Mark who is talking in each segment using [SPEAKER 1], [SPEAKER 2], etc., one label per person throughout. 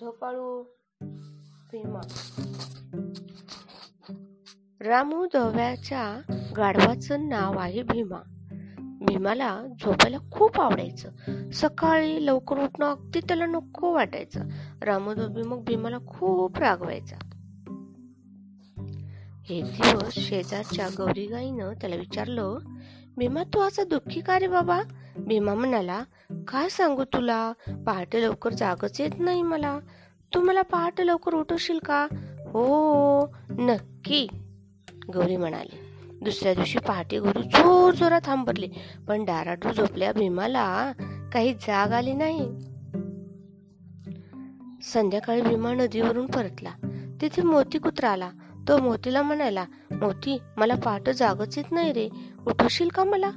[SPEAKER 1] झोपाळू भीमा. रामू धव्याच्या गाढवाचं नाव आहे भीमा. भीमाला झोपायला खूप आवडायचं. सकाळी लवकर उठणं अगदी त्याला नको वाटायचं. रामू धोबी मग भीमाला खूप रागवायचा एक दिवस शेजारच्या गौरी गाईनं त्याला विचारलं भीमा तू असा दुःखी का रे बाबा? भीमा म्हणाला काय सांगू तुला? पहाटे लवकर जागच येत नाही मला. तू मला पहाटे लवकर उठवशील का? हो नक्की गौरी म्हणाली. दुसऱ्या दिवशी पहाटे गौरी जोर जोरात थांबरली पण डाराडू झोपल्या भीमाला काही जाग आली नाही. संध्याकाळी भीमा नदीवरून परतला. तिथे मोती कुत्रा आला. तो मोतीला म्हणाला मोती मला पहाटे जागच येत नाही रे. उठवशील का मला?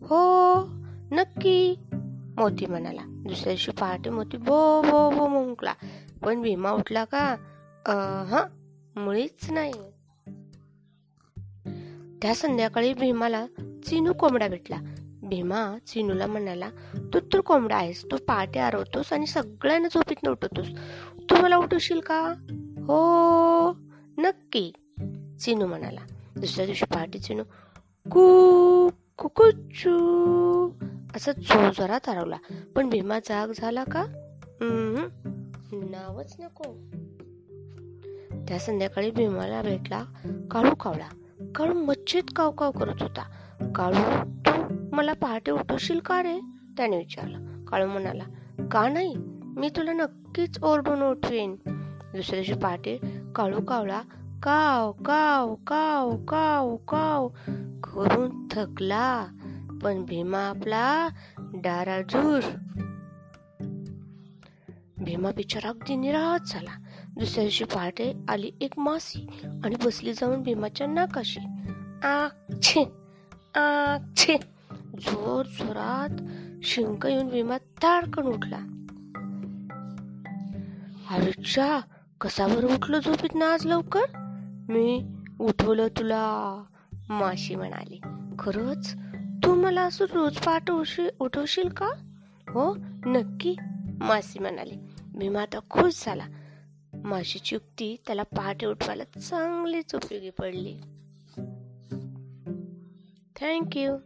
[SPEAKER 1] हो. नक्की. मोती म्हणाला. दुसऱ्या दिवशी पहाटे मोती बो बो बो मुंकला. पण भीमा उठला का? हा मुळीच नाही. त्या संध्याकाळी भीमाला चिनू कोंबडा भेटला. भीमा चिनूला म्हणाला तू तर कोंबडा आहेस. तू पहाटे आरवतोस आणि सगळ्यांना झोपीत उठवतोस. तू मला उठवशील का? हो नक्की चिनू म्हणाला. दुसऱ्या दिवशी पहाटे चिनू कू कुकुचू असं जोरात हरवला. पण भीमा जाग झाला का? नावच नको. त्या संध्याकाळी भीमाला भेटला काळू कावळा. काळू मच्छीत काव काव करत होता. काळू तू मला पहाटे उठवशील का रे? त्याने विचारलं. काळू म्हणाला का नाही? मी तुला नक्कीच ओरडून उठवेन. दुसऱ्या दिवशी पहाटे काळू कावळा काव काव काव काव काव करून थकला. पण भीमा आपला डाराजूर. भीमा बिचारा अगदी निराश झाला. दुसऱ्या दिवशी पहाटे आली एक मासी आणि बसली जाऊन भीमाच्या नाकाशी. आक्षे आक्षे जोर जोरात शिंक येऊन भीमा ताडकन उठला. अरेच्छा कसा बरं उठलो झोपीत ना आज लवकर? मी उठवलं तुला माशी म्हणाली. खरंच तू मला असं रोज पाठ उठवशील का? हो नक्की मासी म्हणाली. भीमा आता खुश झाला. माशीची युक्ती त्याला पहाटे उठवायला चांगलीच उपयोगी पडली. थँक्यू